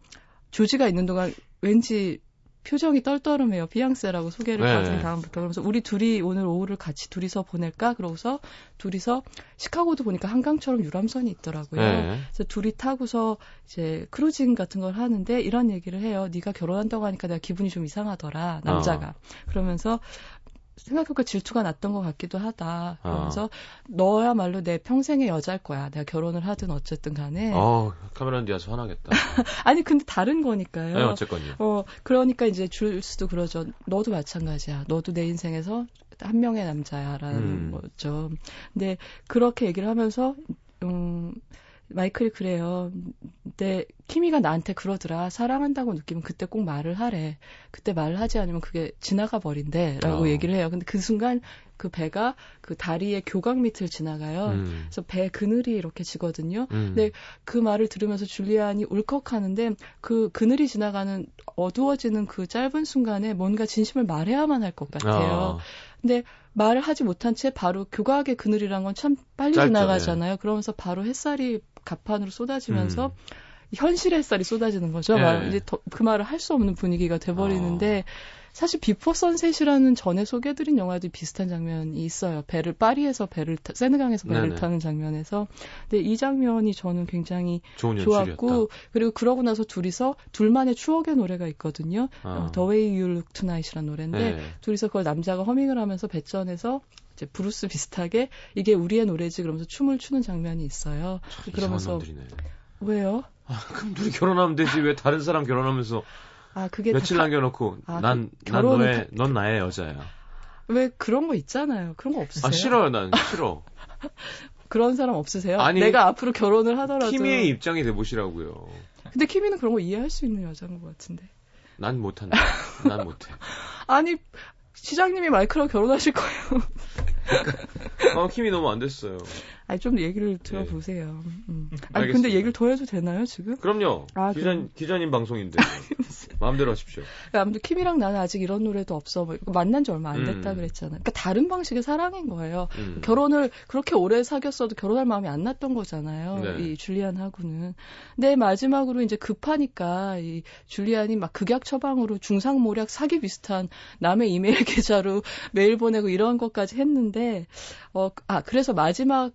조지가 있는 동안 왠지 표정이 떨떠름해요. 비앙세라고 소개를 네. 받은 다음부터. 그러면서 우리 둘이 오늘 오후를 같이 둘이서 보낼까? 그러고서 둘이서 시카고도 보니까 한강처럼 유람선이 있더라고요. 네. 그래서 둘이 타고서 이제 크루징 같은 걸 하는데 이런 얘기를 해요. 네가 결혼한다고 하니까 내가 기분이 좀 이상하더라. 남자가. 그러면서 생각해보니까 질투가 났던 것 같기도 하다. 그러면서 너야말로 내 평생의 여자일 거야. 내가 결혼을 하든 어쨌든 간에. 어, 카메론 디아스 화나겠다. (laughs) 아니 근데 다른 거니까요. 네, 어쨌건요. 어 그러니까 이제 줄수도 그러죠. 너도 마찬가지야. 너도 내 인생에서 한 명의 남자야라는 음. 거죠. 근데 그렇게 얘기를 하면서 음 마이클이 그래요. 근데 키미가 나한테 그러더라. 사랑한다고 느끼면 그때 꼭 말을 하래. 그때 말을 하지 않으면 그게 지나가 버린대라고 어. 얘기를 해요. 근데 그 순간 그 배가 그 다리의 교각 밑을 지나가요. 음. 그래서 배 그늘이 이렇게 지거든요. 음. 네, 그 말을 들으면서 줄리안이 울컥하는데 그 그늘이 지나가는 어두워지는 그 짧은 순간에 뭔가 진심을 말해야만 할 것 같아요. 아, 근데 말을 하지 못한 채 바로 교각의 그늘이란 건 참 빨리 짧죠, 지나가잖아요. 그러면서 바로 햇살이 갑판으로 쏟아지면서 음. 현실의 햇살이 쏟아지는 거죠. 예. 말- 이제 더- 그 말을 할 수 없는 분위기가 돼버리는데 사실 Before Sunset이라는 전에 소개해드린 영화도 비슷한 장면이 있어요. 배를 파리에서 배를 타, 세느강에서 배를 네네. 타는 장면에서. 근데 이 장면이 저는 굉장히. 좋았고 그리고 그러고 나서 둘이서 둘만의 추억의 노래가 있거든요. 아. 어, The Way You Look Tonight이라는 노래인데 네. 둘이서 그걸 남자가 허밍을 하면서 배전에서 이제 블루스 비슷하게 이게 우리의 노래지 그러면서 춤을 추는 장면이 있어요. 그러면서. 왜요? 그럼 둘이 결혼하면 되지 왜 다른 사람 결혼하면서 아 그게 며칠 다- 남겨놓고 아, 난, 그 난 너의 넌 나의 여자야. 왜 그런 거 있잖아요. 그런 거 없으세요? 아 싫어요 난 싫어. (laughs) 그런 사람 없으세요? 아니, 내가 앞으로 결혼을 하더라도. 키미의 입장이 돼보시라고요. 근데 키미는 그런 거 이해할 수 있는 여자인 것 같은데. 난 못한다. 난 못해. (laughs) 아니 시장님이 마이크랑 결혼하실 거예요. (laughs) 아 키미 너무 안 됐어요. 아니 좀 얘기를 들어보세요. 음. 아니 알겠습니다. 근데 얘기를 더 해도 되나요 지금? 그럼요. 아, 기자, 그럼. 기자님 방송인데 (laughs) 마음대로 하십시오. 아무튼 키미랑 나는 아직 이런 노래도 없어. 뭐 만난 지 얼마 안 됐다 음. 그랬잖아요. 그러니까 다른 방식의 사랑인 거예요. 음. 결혼을 그렇게 오래 사귀었어도 결혼할 마음이 안 났던 거잖아요. 네. 이 줄리안하고는. 근데 마지막으로 이제 급하니까 이 줄리안이 막 극약 처방으로 중상모략 사기 비슷한 남의 이메일 (laughs) 계좌로 메일 보내고 이런 것까지 했는데 어아 그래서 마지막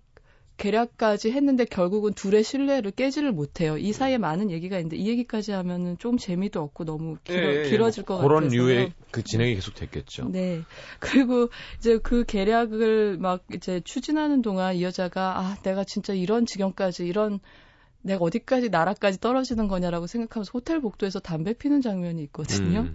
계략까지 했는데 결국은 둘의 신뢰를 깨지를 못해요. 이 사이에 많은 얘기가 있는데 이 얘기까지 하면은 좀 재미도 없고 너무 길어, 예, 예, 예. 길어질 것 그런 같아서. 류의 그 진행이 계속 됐겠죠. 네. 그리고 이제 그 계략을 막 이제 추진하는 동안 이 여자가 아, 내가 진짜 이런 지경까지 이런 내가 어디까지 나라까지 떨어지는 거냐라고 생각하면서 호텔 복도에서 담배 피는 장면이 있거든요. 음.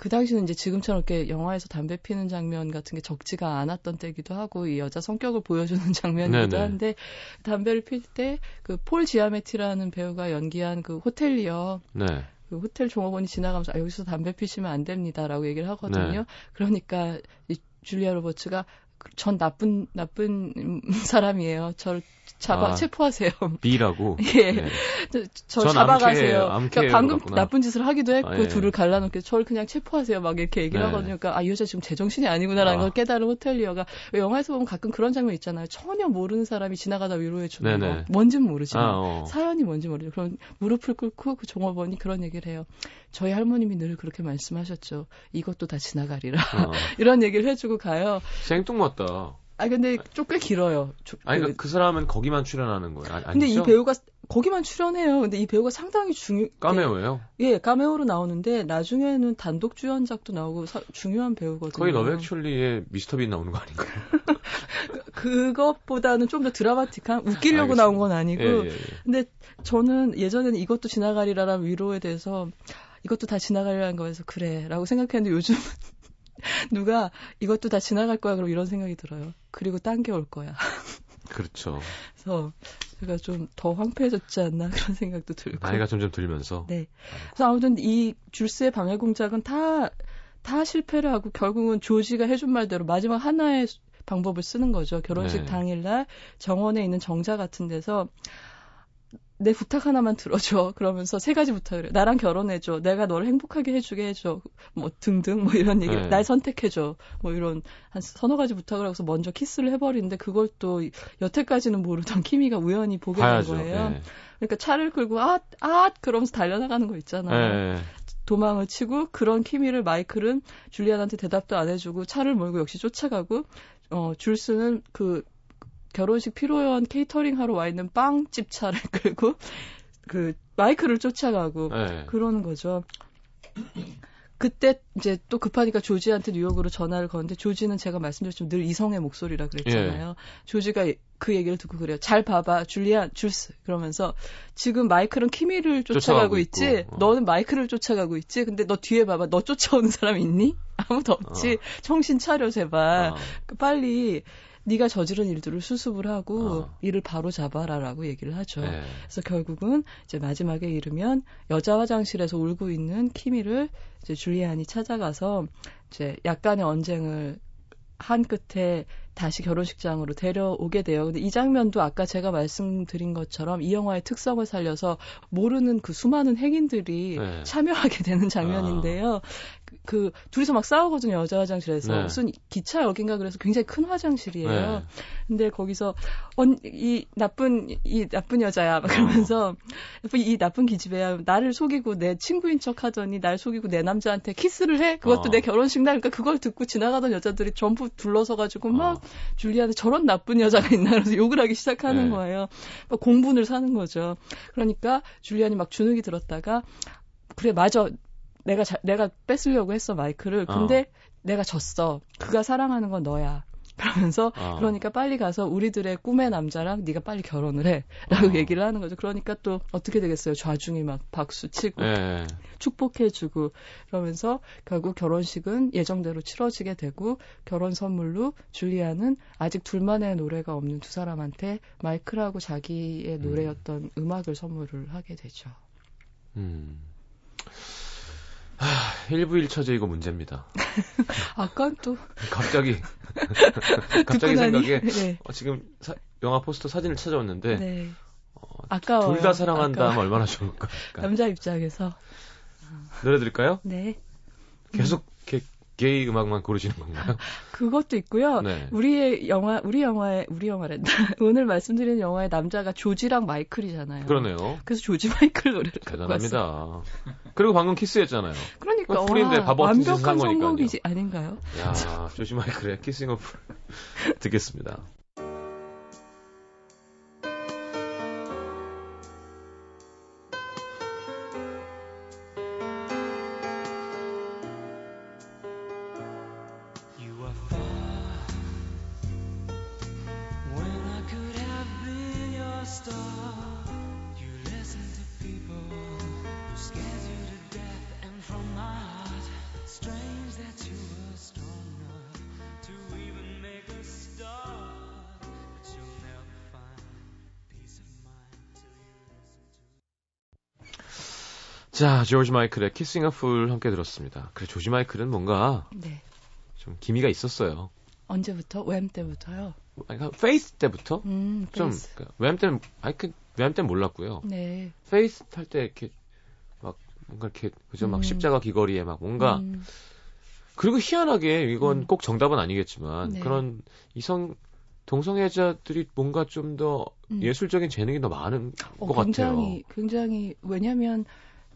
그 당시는 이제 지금처럼 이렇게 영화에서 담배 피는 장면 같은 게 적지가 않았던 때기도 하고 이 여자 성격을 보여주는 (laughs) 장면이기도 네네. 한데 담배를 필 때 그 폴 지아메티라는 배우가 연기한 그 호텔리어 네. 그 호텔 종업원이 지나가면서 아, 여기서 담배 피시면 안 됩니다라고 얘기를 하거든요. 네. 그러니까 이 줄리아 로버츠가 그- 전 나쁜 나쁜 음, 사람이에요. 저를 잡아 아. 체포하세요. B라고. (laughs) 예. 네. 저, 저전 잡아가세요. 암캐로 그러니까 방금 갔구나. 나쁜 짓을 하기도 했고 아, 예. 둘을 갈라놓게 저를 그냥 체포하세요. 막 이렇게 얘기를 네. 하거든요. 그러니까 아, 이 여자 지금 제정신이 아니구나라는 아. 걸 깨달은 호텔리어가 왜 영화에서 보면 가끔 그런 장면 있잖아요. 전혀 모르는 사람이 지나가다 위로해 주는 네네. 거. 뭔진 모르지만 아, 어. 사연이 뭔지 모르죠. 그럼 무릎을 꿇고 그 종업원이 그런 얘기를 해요. 저희 할머님이 늘 그렇게 말씀하셨죠. 이것도 다 지나가리라. 어. (laughs) 이런 얘기를 해주고 가요. 생뚱맞 다. 아 근데 좀꽤 길어요. 조- 아니, 그- 그러니까 그 사람은 거기만 출연하는 거예요. 아니, 근데 이 아니죠? 배우가 거기만 출연해요. 근데 이 배우가 상당히 중요. 까메오예요. 예, 카메오로 나오는데 나중에는 단독 주연작도 나오고 사- 중요한 배우거든요. 거의 러브액츄얼리의 미스터 빈 나오는 거 아닌가요? (laughs) 그것보다는 좀 더 드라마틱한 웃기려고 알겠습니다. 나온 건 아니고. 예, 예, 예. 근데 저는 예전에는 이것도 지나가리라라는 위로에 대해서 이것도 다 지나가리라는 거에서 그래라고 생각했는데 요즘 은 (laughs) 누가 이것도 다 지나갈 거야 그럼 이런 생각이 들어요. 그리고 딴 게 올 거야. (laughs) 그렇죠. 그래서 제가 좀 더 황폐해졌지 않나 그런 생각도 들고. 나이가 점점 들면서. 네. 그래서 아무튼 이 줄스의 방해 공작은 다, 다 실패를 하고 결국은 조지가 해준 말대로 마지막 하나의 수- 방법을 쓰는 거죠. 결혼식 네. 당일날 정원에 있는 정자 같은 데서 내 부탁 하나만 들어줘. (laughs) 그러면서 세 가지 부탁을 해요. 나랑 결혼해줘. 내가 너를 행복하게 해주게 해줘. 뭐 등등 뭐 이런 얘기. 네. 날 선택해줘. 뭐 이런 한 서너 가지 부탁을 하고서 먼저 키스를 해버리는데 그걸 또 여태까지는 모르던 키미가 우연히 보게 봐야죠. 된 거예요. 예. 그러니까 차를 끌고 아, 아 그러면서 달려나가는 거 있잖아요. 예, 예. 도망을 치고 그런 키미를 마이클은 줄리안한테 대답도 안 해주고 차를 몰고 역시 쫓아가고 어 줄스는 그 결혼식 피로연 케이터링 하러 와 있는 빵집 차를 (laughs) 끌고 그 마이클을 쫓아가고 예. 그러는 거죠. 그때 이제 또 급하니까 조지한테 뉴욕으로 전화를 거는데 조지는 제가 말씀드렸지만 늘 이성의 목소리라 그랬잖아요. 조지가 그 얘기를 듣고 그래요. 잘 봐봐, 줄리안, 줄스. 그러면서 지금 마이클은 키미를 쫓아가고, 쫓아가고 있지. 어. 너는 마이클을 쫓아가고 있지. 근데 너 뒤에 봐봐. 너 쫓아오는 사람 있니? (laughs) 아무도 없지. 정신 차려 제발. 어. 그 빨리 네가 저지른 일들을 수습을 하고 어. 이를 바로 잡아라라고 얘기를 하죠. 예. 그래서 결국은 이제 마지막에 이르면 여자 화장실에서 울고 있는 키미를 이제 줄리안이 찾아가서 이제 약간의 언쟁을 한 끝에 다시 결혼식장으로 데려오게 돼요. 근데 이 장면도 아까 제가 말씀드린 것처럼 이 영화의 특성을 살려서 모르는 그 수많은 행인들이 네. 참여하게 되는 장면인데요. 그 그 둘이서 막 싸우거든요 여자 화장실에서 네. 무슨 기차역인가 그래서 굉장히 큰 화장실이에요. 네. 근데 거기서 언, 이 나쁜 이 나쁜 여자야 막 그러면서 이 나쁜 기집애야 나를 속이고 내 친구인 척 하더니 날 속이고 내 남자한테 키스를 해 그것도 어. 내 결혼식 날 그러니까 그걸 듣고 지나가던 여자들이 전부 둘러서 가지고 막 어. 줄리아는 저런 나쁜 여자가 있나 그래서 욕을 하기 시작하는 네. 거예요. 막 공분을 사는 거죠. 그러니까 줄리안이 막 주눅이 들었다가 그래 맞아 내가 자- 내가 뺏으려고 했어 마이크를 근데 내가 졌어 그가 사랑하는 건 너야 (laughs) 그러면서 어. 그러니까 빨리 가서 우리들의 꿈의 남자랑 네가 빨리 결혼을 해라고 어. 얘기를 하는 거죠 그러니까 또 어떻게 되겠어요 좌중이 막 박수 치고 예. 축복해주고 그러면서 결국 결혼식은 예정대로 치러지게 되고 결혼 선물로 줄리아는 아직 둘만의 노래가 없는 두 사람한테 마이클하고 자기의 노래였던 음 악을 선물을 하게 되죠. 음. 하, 1부 1처제 이거 문제입니다. (laughs) 아까 또 갑자기 갑자기 생각에 네. 어, 지금 사- 영화 포스터 사진을 찾아왔는데 네. 어, 아까워요. 둘다 사랑한다 아까워. 하면 얼마나 좋을까. 남자 입장에서 노래 들을까요? 네 계속 게, 게이 음악만 고르시는 건가요? (laughs) 그것도 있고요. 네. 우리의 영화 우리 영화의 우리 영화랜다 (laughs) 오늘 말씀드리는 영화의 남자가 조지랑 마이클이잖아요. 그러네요. 그래서 조지 마이클 노래를. 대단합니다. 그리고 방금 키스했잖아요. 그러니까 fool인데 와, 바보 같은 완벽한. 성공이지 아닌가요? 야, 조지 마이클의 Kissing a Fool (laughs) 듣겠습니다. 자, 조지 마이클의 Kissing a Fool 함께 들었습니다. 그래, 조지 마이클은 뭔가 네. 좀 기미가 있었어요. 언제부터? Wham 때부터요? 그러니까 Faith 때부터 음, 좀 Faith. 그러니까 Wham 때는 마이클 Wham 때는 몰랐고요. 네. Faith 할 때 이렇게 막 뭔가 이렇게 그죠 막 음. 십자가 귀걸이에 막 뭔가 음, 그리고 희한하게 이건 음. 꼭 정답은 아니겠지만 네. 그런 이성 동성애자들이 뭔가 좀더 음. 예술적인 재능이 더 많은 어, 것 굉장히 굉장히 왜냐하면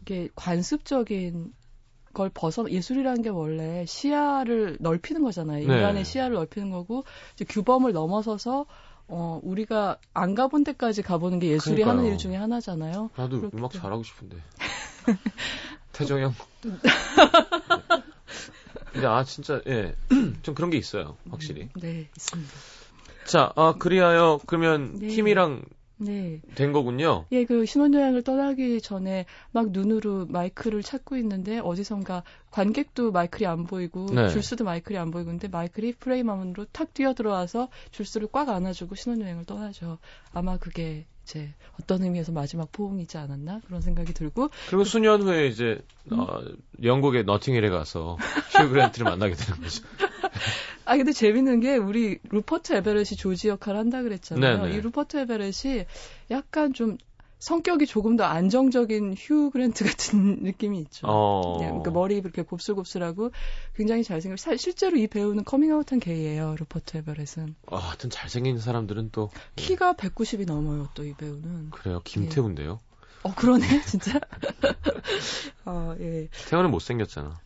이게 관습적인 걸 벗어 예술이라는 게 원래 시야를 넓히는 거잖아요. 네. 인간의 시야를 넓히는 거고 이제 규범을 넘어서서 어 우리가 안 가본 데까지 가보는 게 예술이 그러니까요. 하는 일 중에 하나잖아요. 나도 음악. 잘하고 싶은데 (laughs) 태정 형. 근데 아 진짜 (clears throat) 예 좀 그런 게 있어요 확실히. 네, 있습니다. 자, 아 그리하여 그러면 네. 팀이랑 네. 된 거군요. 예, 그 신혼여행을 떠나기 전에 막 눈으로 마이클을 찾고 있는데 어디선가 관객도 마이클이 안 보이고 네. 줄스도 마이클이 안 보이고 근데 마이클이 프레임 안으로 탁 뛰어들어와서 줄스를 꽉 안아주고 신혼여행을 떠나죠. 아마 그게 이제 어떤 의미에서 마지막 포옹이지 않았나 그런 생각이 들고 그리고 수년 후에 이제 음. 어, 영국의 노팅힐에 가서 휴 그랜트를 만나게 되는 거죠. (laughs) 아 근데 재밌는 게 우리 루퍼트 에베렛이 조지 역할을 한다 그랬잖아요. 네네. 이 루퍼트 에베렛이 약간 좀 성격이 조금 더 안정적인 휴 그랜트 같은 (laughs) 느낌이 있죠. 어. 네, 그러니까 머리 이렇게 곱슬곱슬하고 굉장히 잘생겨. 사- 실제로 이 배우는 커밍아웃한 게이예요. 루퍼트 에베렛은 아, 하여튼 잘생긴 사람들은 또 키가 190이 넘어요. 또 이 배우는. 그래요. 김태훈데요. 어 그러네 (laughs) 진짜. (laughs) 어 예. 태훈은 못 생겼잖아.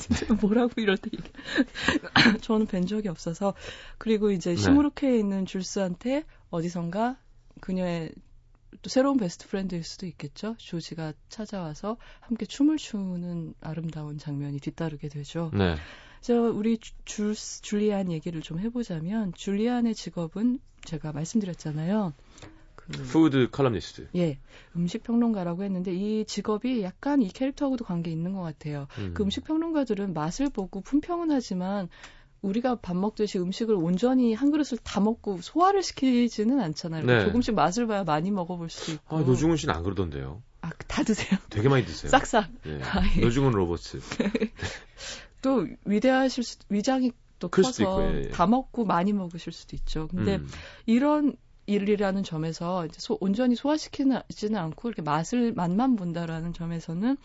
진짜 (laughs) 뭐라고 이럴 때. (laughs) 저는 뵌 적이 없어서 그리고 이제 네. 시무르케에 있는 줄스한테 어디선가 그녀의 또 새로운 베스트 프렌드일 수도 있겠죠. 조지가 찾아와서 함께 춤을 추는 아름다운 장면이 뒤따르게 되죠. 네. 저 우리 주- 줄 줄리안 얘기를 좀 해보자면 줄리안의 직업은 제가 말씀드렸잖아요. 그 food 칼럼니스트. 예, 음식 평론가라고 했는데 이 직업이 약간 이 캐릭터하고도 관계 있는 것 같아요. 음. 그 음식 평론가들은 맛을 보고 품평은 하지만 우리가 밥 먹듯이 음식을 온전히 한 그릇을 다 먹고 소화를 시키지는 않잖아요. 네. 조금씩 맛을 봐야 많이 먹어볼 수도 있고. 아, 노중훈 씨는 안 그러던데요. 아, 다 드세요. 되게 많이 드세요. 싹싹. 예. 아, 예. 노중훈 로버츠. (laughs) 또 위대하실 수, 위장이 또클 커서 있고, 예, 예. 다 먹고 많이 먹으실 수도 있죠. 근데 음. 이런 일이라는 점에서 이제 소- 온전히 소화시키지는 않고 이렇게 맛을 맛만 본다라는 점에서는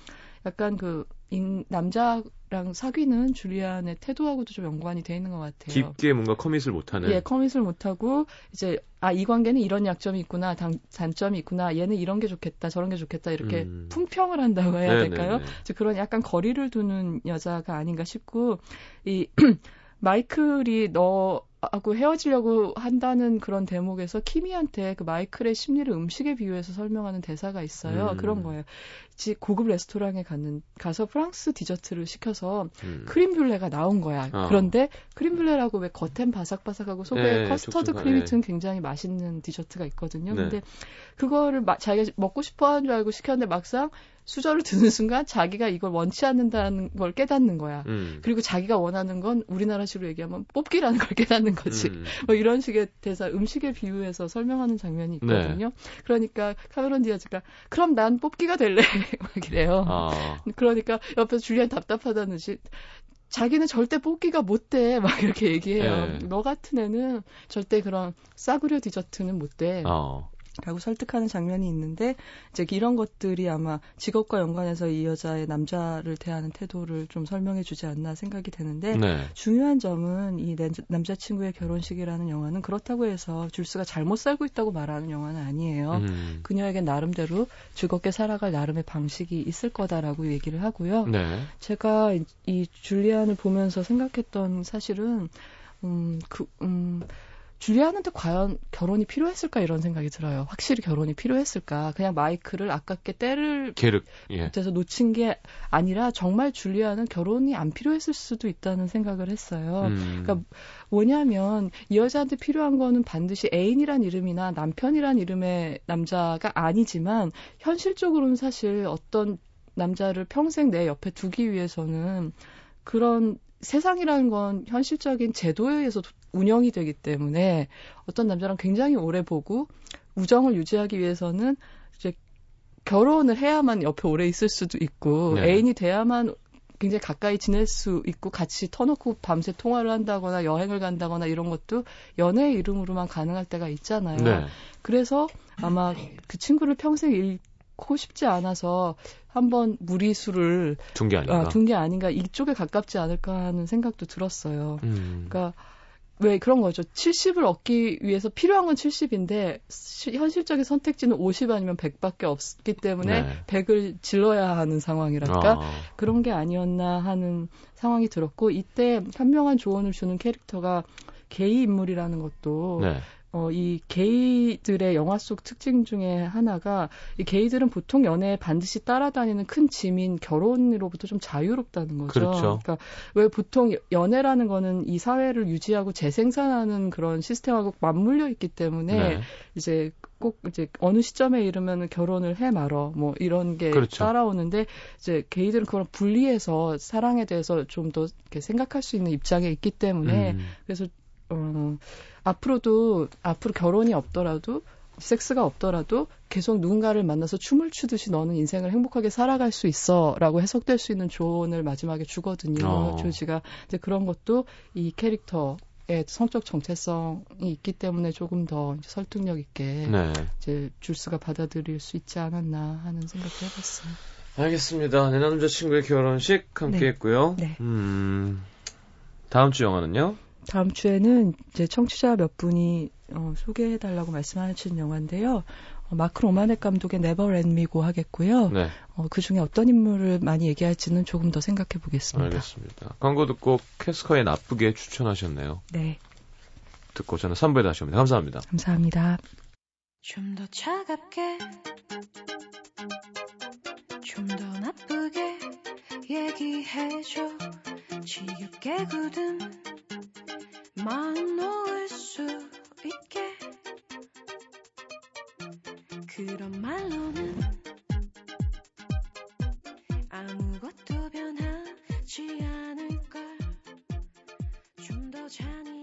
약간 그 인, 남자랑 사귀는 줄리안의 태도하고도 좀 연관이 돼 있는 것 같아요. 깊게 뭔가 커밋을 못하는. 예, 커밋을 못하고 이제 아 이 관계는 이런 약점이 있구나, 단, 단점이 있구나, 얘는 이런 게 좋겠다, 저런 게 좋겠다 이렇게 음. 품평을 한다고 해야 네네네. 될까요? 이제 그런 약간 거리를 두는 여자가 아닌가 싶고 이 (clears throat) 마이클이 너 하고 헤어지려고 한다는 그런 대목에서 키미한테 그 마이클의 심리를 음식에 비유해서 설명하는 대사가 있어요. 음. 그런 거예요. 지- 고급 레스토랑에 갔는 가서 프랑스 디저트를 시켜서 음. crème brûlée가 나온 거야. 어. 그런데 crème brûlée라고 왜 겉엔 바삭바삭하고 속에 네, 커스터드 크림이 네. 든 굉장히 맛있는 디저트가 있거든요. 네. 근데 그거를 마- 자기가 먹고 싶어 하는 줄 알고 시켰는데 막상 수저를 (laughs) 드는 순간 자기가 이걸 원치 않는다는 걸 깨닫는 거야. 음. 그리고 자기가 원하는 건 우리나라식으로 얘기하면 뽑기라는 걸 깨닫는 거지. 음. 뭐 이런 식의 대사, 음식에 비유해서 설명하는 장면이 네. 있거든요. 그러니까 카메론 디아즈가 그럼 난 뽑기가 될래 (laughs) 막 이래요. 아. 그러니까 옆에서 줄리안 답답하다는 듯이 자기는 절대 뽑기가 못 돼. 막 이렇게 얘기해요. 네. 너 같은 애는 절대 그런 싸구려 디저트는 못 돼. 어. 라고 설득하는 장면이 있는데 이제 이런 것들이 아마 직업과 연관해서 이 여자의 남자를 대하는 태도를 좀 설명해 주지 않나 생각이 되는데 네. 중요한 점은 이 남- 남자친구의 결혼식이라는 영화는 그렇다고 해서 줄스가 잘못 살고 있다고 말하는 영화는 아니에요. 음. 그녀에게 나름대로 즐겁게 살아갈 나름의 방식이 있을 거다라고 얘기를 하고요. 네. 제가 이, 이 줄리안을 보면서 생각했던 사실은 음, 그, 음, 줄리안한테 과연 결혼이 필요했을까 이런 생각이 들어요. 확실히 결혼이 필요했을까? 그냥 마이크를 아깝게 때를 계륵. 예. 못해서 놓친 게 아니라 정말 줄리안은 결혼이 안 필요했을 수도 있다는 생각을 했어요. 음. 그러니까 뭐냐면 이 여자한테 필요한 거는 반드시 애인이란 이름이나 남편이란 이름의 남자가 아니지만 현실적으로는 사실 어떤 남자를 평생 내 옆에 두기 위해서는 그런 세상이라는 건 현실적인 제도에 의해서 도- 운영이 되기 때문에 어떤 남자랑 굉장히 오래 보고 우정을 유지하기 위해서는 이제 결혼을 해야만 옆에 오래 있을 수도 있고 네. 애인이 돼야만 굉장히 가까이 지낼 수 있고 같이 터놓고 밤새 통화를 한다거나 여행을 간다거나 이런 것도 연애의 이름으로만 가능할 때가 있잖아요. 네. 그래서 아마 그 친구를 평생 잃고 싶지 않아서 한번 무리수를 둔 게 아닌가. 둔게 아닌가 이쪽에 가깝지 않을까 하는 생각도 들었어요. 음. 그러니까 왜 그런 거죠. 70을 얻기 위해서 필요한 건 70인데 현실적인 선택지는 50 아니면 100밖에 없기 때문에 네. 100을 질러야 하는 상황이랄까 아. 그런 게 아니었나 하는 상황이 들었고 이때 현명한 조언을 주는 캐릭터가 게이 인물이라는 것도 네. 어, 이 게이들의 영화 속 특징 중에 하나가 이 게이들은 보통 연애에 반드시 따라다니는 큰 짐인 결혼으로부터 좀 자유롭다는 거죠. 그렇죠. 그러니까 왜 보통 연애라는 거는 이 사회를 유지하고 재생산하는 그런 시스템하고 맞물려 있기 때문에 네. 이제 꼭 이제 어느 시점에 이르면 결혼을 해 말어 뭐 이런 게 그렇죠. 따라오는데 이제 게이들은 그런 분리해서 사랑에 대해서 좀 더 이렇게 생각할 수 있는 입장에 있기 때문에 음. 그래서 어, 앞으로도 앞으로 결혼이 없더라도 섹스가 없더라도 계속 누군가를 만나서 춤을 추듯이 너는 인생을 행복하게 살아갈 수 있어라고 해석될 수 있는 조언을 마지막에 주거든요. 어. 조지가 이제 그런 것도 이 캐릭터의 성적 정체성이 있기 때문에 조금 더 설득력 있게 네. 이제 줄스가 받아들일 수 있지 않았나 하는 생각도 해봤어요. 알겠습니다. 내 남자친구의 결혼식 함께 네. 했고요. 네. 음. 다음 주 영화는요? 다음 주에는 이제 청취자 몇 분이 어, 소개해달라고 말씀하신 영화인데요. 어, 마크 로마넷 감독의 Never Let Me Go 하겠고요. 네. 어, 그 중에 어떤 인물을 많이 얘기할지는 조금 더 생각해 보겠습니다. 알겠습니다. 광고 듣고 캐스커의 나쁘게 추천하셨네요. 네, 듣고 저는 3부에 다시 옵니다. 감사합니다. 감사합니다. 좀 더 차갑게 좀 더 나쁘게 얘기해줘 지겹게 굳은 마음 놓을 수 있게. 그런 말로는 아무것도 변하지 않을걸. 좀 더 잔인